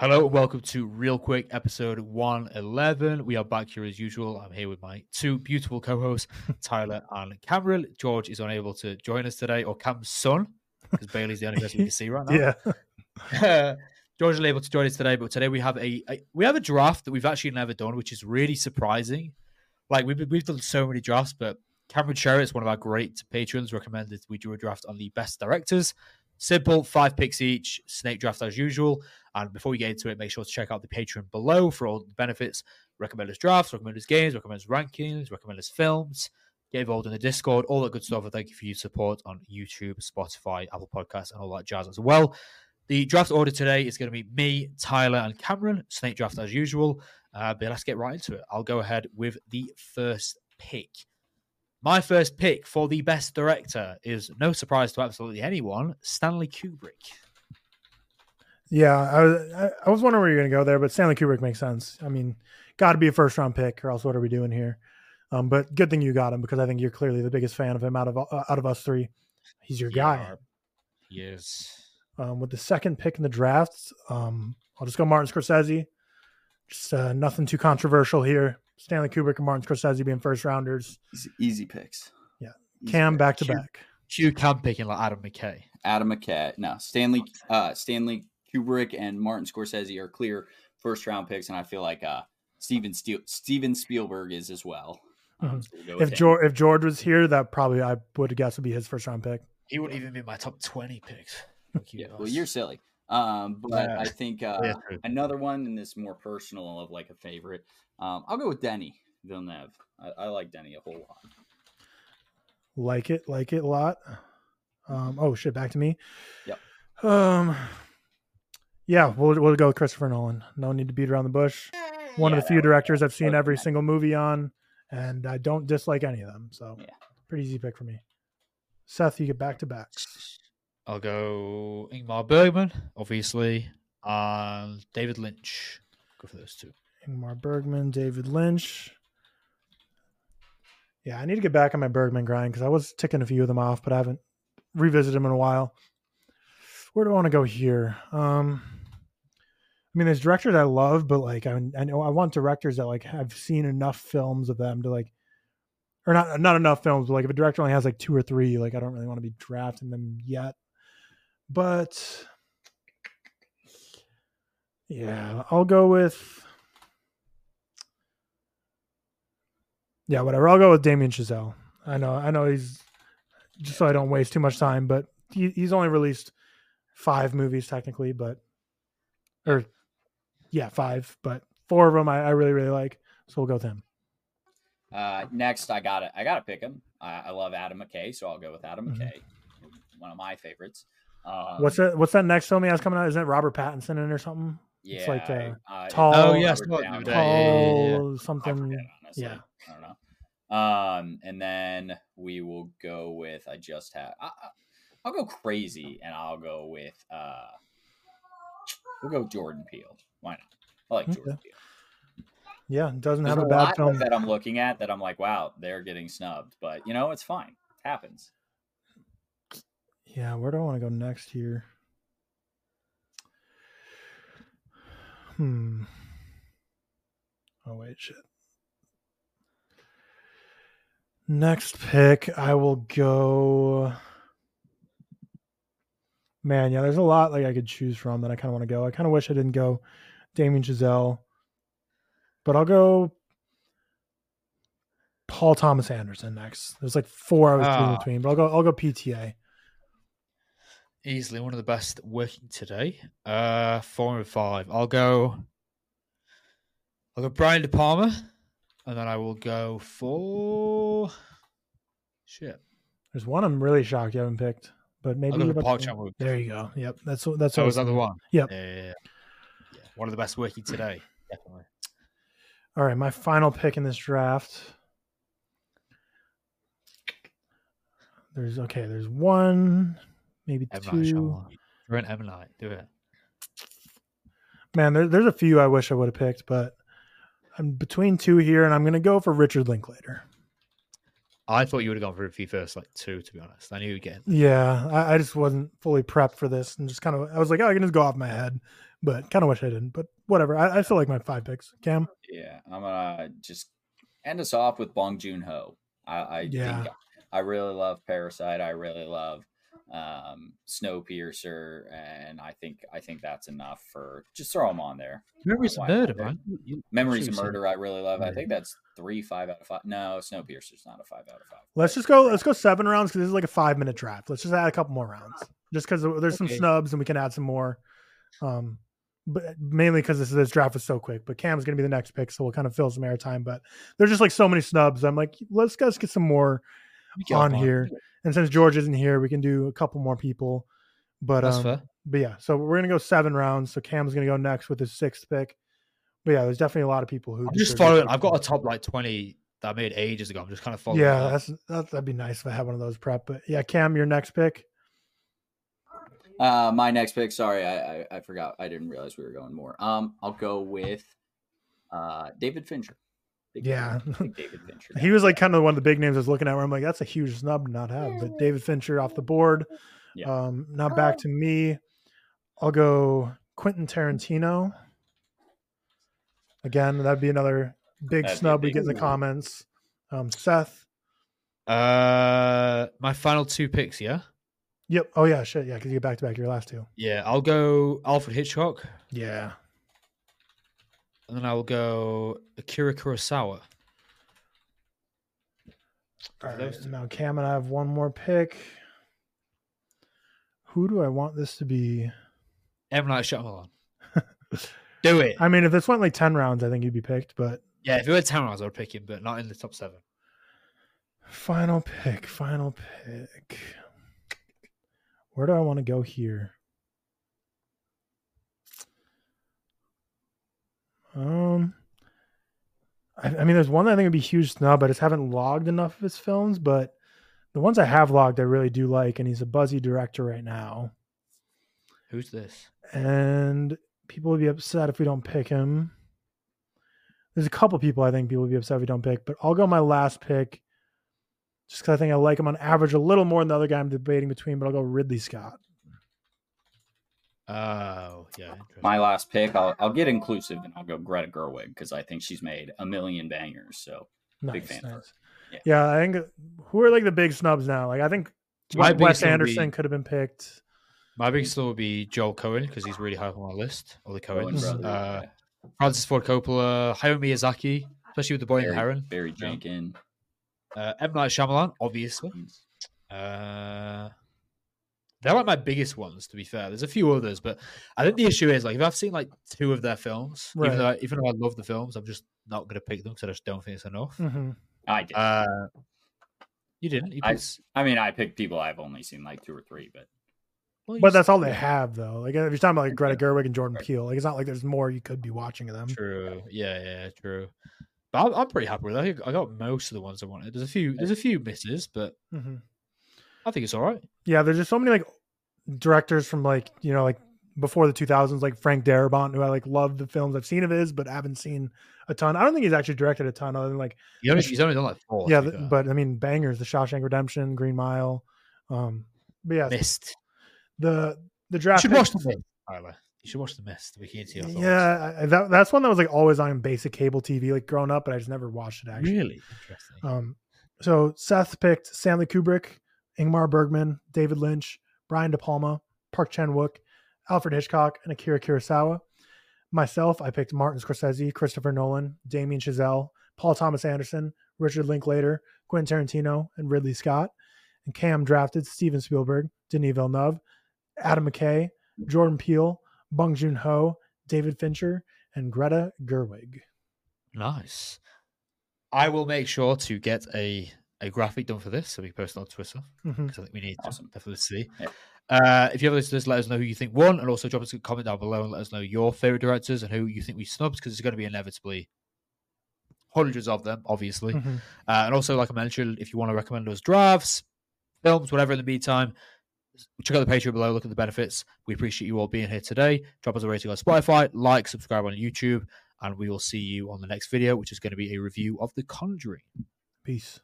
Hello welcome to ReelQuick episode 111. We are back here as usual. I'm here with my two beautiful co hosts, Tyler and Cameron. George is unable to join us today, or Cam's son, because Bailey's the only person we can see right now. Yeah. George is able to join us today, but today we have a, a we have a draft that we've actually never done, which is really surprising. Like we've we've done so many drafts, but Cameron Sherrets is one of our great patrons. Recommended we do a draft on the best directors. Simple, five picks each, snake draft as usual. And before we get into it, make sure to check out the Patreon below for all the benefits. Recommend us drafts, recommend us games, recommend us rankings, recommend us films. Get involved in the Discord, all that good stuff. And thank you for your support on YouTube, Spotify, Apple Podcasts, and all that jazz as well. The draft order today is going to be me, Tyler, and Cameron. Snake draft as usual. Uh, but let's get right into it. I'll go ahead with the first pick. My first pick for the best director is no surprise to absolutely anyone Stanley Kubrick. Yeah, I was I, was wondering where you're going to go there, but Stanley Kubrick makes sense. I mean, got to be a first round pick, or else what are we doing here? Um, but good thing you got him because I think you're clearly the biggest fan of him out of uh, out of us three. He's your guy. Yes. Um, with the second pick in the draft, um, I'll just go Martin Scorsese. Just uh, nothing too controversial here. Stanley Kubrick and Martin Scorsese being first rounders. Easy, easy picks. Yeah. Easy Cam picks. back to Cute. back. Q Cam picking like Adam McKay. Adam McKay. No, Stanley. Uh, Stanley Kubrick and Martin Scorsese are clear first round picks, and I feel like uh, Steven Steel, Steven Spielberg is as well. Um, Mhm. so we'll If. George if George was here, that probably I would guess would be his first round pick. He wouldn't even be my top 20 picks. You yeah, well, guys. you're silly. Um, but Yeah. I think uh, Yeah, another one, and this more personal of like a favorite. Um, I'll go with Denny Villeneuve. I, I like Denny a whole lot. Like it, like it a lot. Um, oh shit, back to me. Yep. Um, yeah, we'll we'll go with Christopher Nolan. No need to beat around the bush. One Yeah, of the few that was- directors I've seen every nice. single movie on, and I don't dislike any of them. So Yeah. pretty easy pick for me. Seth, you get back to backs. I'll go Ingmar Bergman, obviously, and David Lynch. Go for those two. Ingmar Bergman, David Lynch. Yeah, I need to get back on my Bergman grind because I was ticking a few of them off, but I haven't revisited them in a while. Where do I want to go here? Um, I mean, there's directors I love, but like I, I know I want directors that like have seen enough films of them to like, or not not enough films. But like if a director only has like two or three, like I don't really want to be drafting them yet. But yeah, I'll go with. Yeah, whatever. I'll go with Damien Chazelle. I know, I know he's just so I don't waste too much time, but he, he's only released five movies technically, but or yeah, five, but four of them I, I really really like. So we'll go with him. Uh, next, I got to I got to pick him. I, I love Adam McKay, so I'll go with Adam Mhm. McKay, one of my favorites. Um, What's that? What's that next film he has coming out? Isn't it Robert Pattinson in or something? Yeah, It's like, uh, I- I- tall- Oh, yes, yeah, I saw it the Downey. other day. Yeah, yeah, yeah, yeah. Tall I something. forget, yeah. I don't know. Um, and then we will go with I just have I, I- I'll go crazy, and I'll go with uh, we'll go Jordan Peele. Why not? I like Jordan Okay. Peele. Yeah, it doesn't There's have a, bad lot film. that I'm looking at that I'm like, wow, they're getting snubbed, but you know, it's fine. It happens. Yeah, where do I want to go next here? Hmm. Oh wait, shit. Next pick, I will go. Man, yeah, there's a lot like I could choose from that I kind of want to go. I kind of wish I didn't go Damien Chazelle, but I'll go Paul Thomas Anderson next. There's like four I was Ah. between, but I'll go. I'll go PTA. Easily one of the best working today. Uh, four and five. I'll go. I'll go Brian De Palma, and then I will go for. Shit. There's one I'm really shocked you haven't picked, but maybe I'll go you're for Park Chan Wook. There you go. Yep, that's what that's So what was that the one? Yep. Yeah, yeah, yeah. Yeah, One of the best working today. Definitely. All right, my final pick in this draft. There's okay. There's one, maybe M. Two. You're an M Night. Do it. Man, there, there's a few I wish I would have picked, but I'm between two here, and I'm going to go for Richard Linklater. I thought you would have gone for a few first, like two, to be honest. I knew you'd get. Yeah, I, I just wasn't fully prepped for this, and just kind of I was like, oh, I can just go off my head, but kind of wish I didn't. But whatever. I, I still like my five picks. Cam. Yeah, I'm gonna just end us off with Bong Joon Ho. I, I Yeah. think I really love Parasite. I really love um, Snowpiercer, and I think I think that's enough for just throw them on there. Memories of Murder, man. Memories of. Murder, I really love. I think that's three, five out of five. No, Snowpiercer's not a five out of five. Let's just go. Let's go seven rounds because this is like a five minute draft. Let's just add a couple more rounds, just because there's some snubs and we can add some more. Um, but mainly because this this draft was so quick. But Cam's gonna be the next pick, so we'll kind of fill some airtime. But there's just like so many snubs. I'm like, let's let's get some more you get on mine. here. And since George isn't here, we can do a couple more people. But That's um, fair. but yeah, so we're gonna go seven rounds. So Cam's gonna go next with his sixth pick. But yeah, there's definitely a lot of people who I'm just following. I've got a top like 20 that I made ages ago. I'm just kind of following. Yeah, that. that's that, that'd be nice if I had one of those prep. But yeah, Cam, your next pick. Uh, my next pick. Sorry, I, I I forgot. I didn't realize we were going more. Um, I'll go with uh David Fincher. Big Yeah. big David Fincher. He was like kind of one of the big names I was looking at where I'm like, that's a huge snub to not have. But David Fincher off the board. Yeah. Um, now back to me. I'll go Quentin Tarantino. Again, that'd be another big That'd be a snub we get in the one. comments. Um, Seth. Uh, my final two picks. Yeah, Yep. Oh yeah, shit. Yeah, because you get back to back your last two. yeah. I'll go Alfred Hitchcock, Yeah. And then I'll go Akira Kurosawa. All Those right. two. Now Cam and I have one more pick. Who do I want this to be? M Night Shyamalan. Do it. I mean, if this went like ten rounds, I think you'd be picked. But Yeah, if it were ten rounds, I would pick him, but not in the top seven. final pick, final pick. Where do I want to go here? Um, I, I mean, there's one that I think would be huge snub. I just haven't logged enough of his films, but the ones I have logged, I really do like, and he's a buzzy director right now. Who's this? and people would be upset if we don't pick him. There's a couple people I think people would be upset if we don't pick, but I'll go my last pick just because I think I like him on average a little more than the other guy I'm debating between, but I'll go Ridley Scott. Oh, yeah. My last pick. I'll I'll get inclusive and I'll go Greta Gerwig because I think she's made a million bangers. So Nice, Big fan of her. nice. Yeah. Yeah. I think who are like the big snubs now? Like I think My Wes biggest would Anderson be- could have been picked. My biggest thought would be Joel Coen because he's really high up on my list. All the Coen Coens. brothers, Uh, yeah. Francis Ford Coppola, Hayao Miyazaki, especially with The Boy and the Heron. Barry Jenkins. Uh, M Night Shyamalan, obviously. Uh, they're like my biggest ones, to be fair. There's a few others, but I think the issue is like if I've seen like two of their films, Right. even though I, even though I love the films, I'm just not going to pick them because I just don't think it's enough. hmm I did. Uh, you didn't. You I, picked, I mean, I picked people I've only seen like two or three, but well, But that's all they have though. Like if you're talking about like Greta Gerwig and Jordan Peele, like it's not like there's more you could be watching of them. True. Yeah, yeah, true. But I'm, I'm pretty happy with that. I, got most of the ones I wanted. There's a few. There's a few misses, but hmm I think it's all right. Yeah, there's just so many like directors from like you know like before the 2000s, like Frank Darabont, who I like love the films I've seen of his, but haven't seen a ton. I don't think he's actually directed a ton other than like He's only, he's only done like four. yeah, be the- fair. but I mean bangers, The Shawshank Redemption, Green Mile. Um, but yeah, missed. the the You draft. should pick- watch the mist, Tyler. You should watch the mist. We can't see your thoughts. yeah, I- that, that's one that was like always on basic cable TV, like growing up, but I just never watched it actually. Really interesting. Um, so Seth picked Stanley Kubrick, Ingmar Bergman, David Lynch, Brian De Palma, Park Chan Wook, Alfred Hitchcock, and Akira Kurosawa. Myself, I picked Martin Scorsese, Christopher Nolan, Damien Chazelle, Paul Thomas Anderson, Richard Linklater, Quentin Tarantino, and Ridley Scott. And Cam drafted Steven Spielberg, Denis Villeneuve, Adam McKay, Jordan Peele, Bong Joon Ho, David Fincher, and Greta Gerwig. Nice. I will make sure to get a a graphic done for this so we can post it on Twitter because I think we need Awesome. to definitely see. Yeah. Uh, if you have listeners, let us know who you think won, and also drop us a comment down below and let us know your favorite directors and who you think we snubbed because it's going to be inevitably hundreds of them, obviously. Mhm. Uh, and also, like I mentioned, if you want to recommend us drafts, films, whatever in the meantime, check out the Patreon below, look at the benefits. We appreciate you all being here today. Drop us a rating on Spotify, like, subscribe on YouTube, and we will see you on the next video, which is going to be a review of The Conjuring. Peace.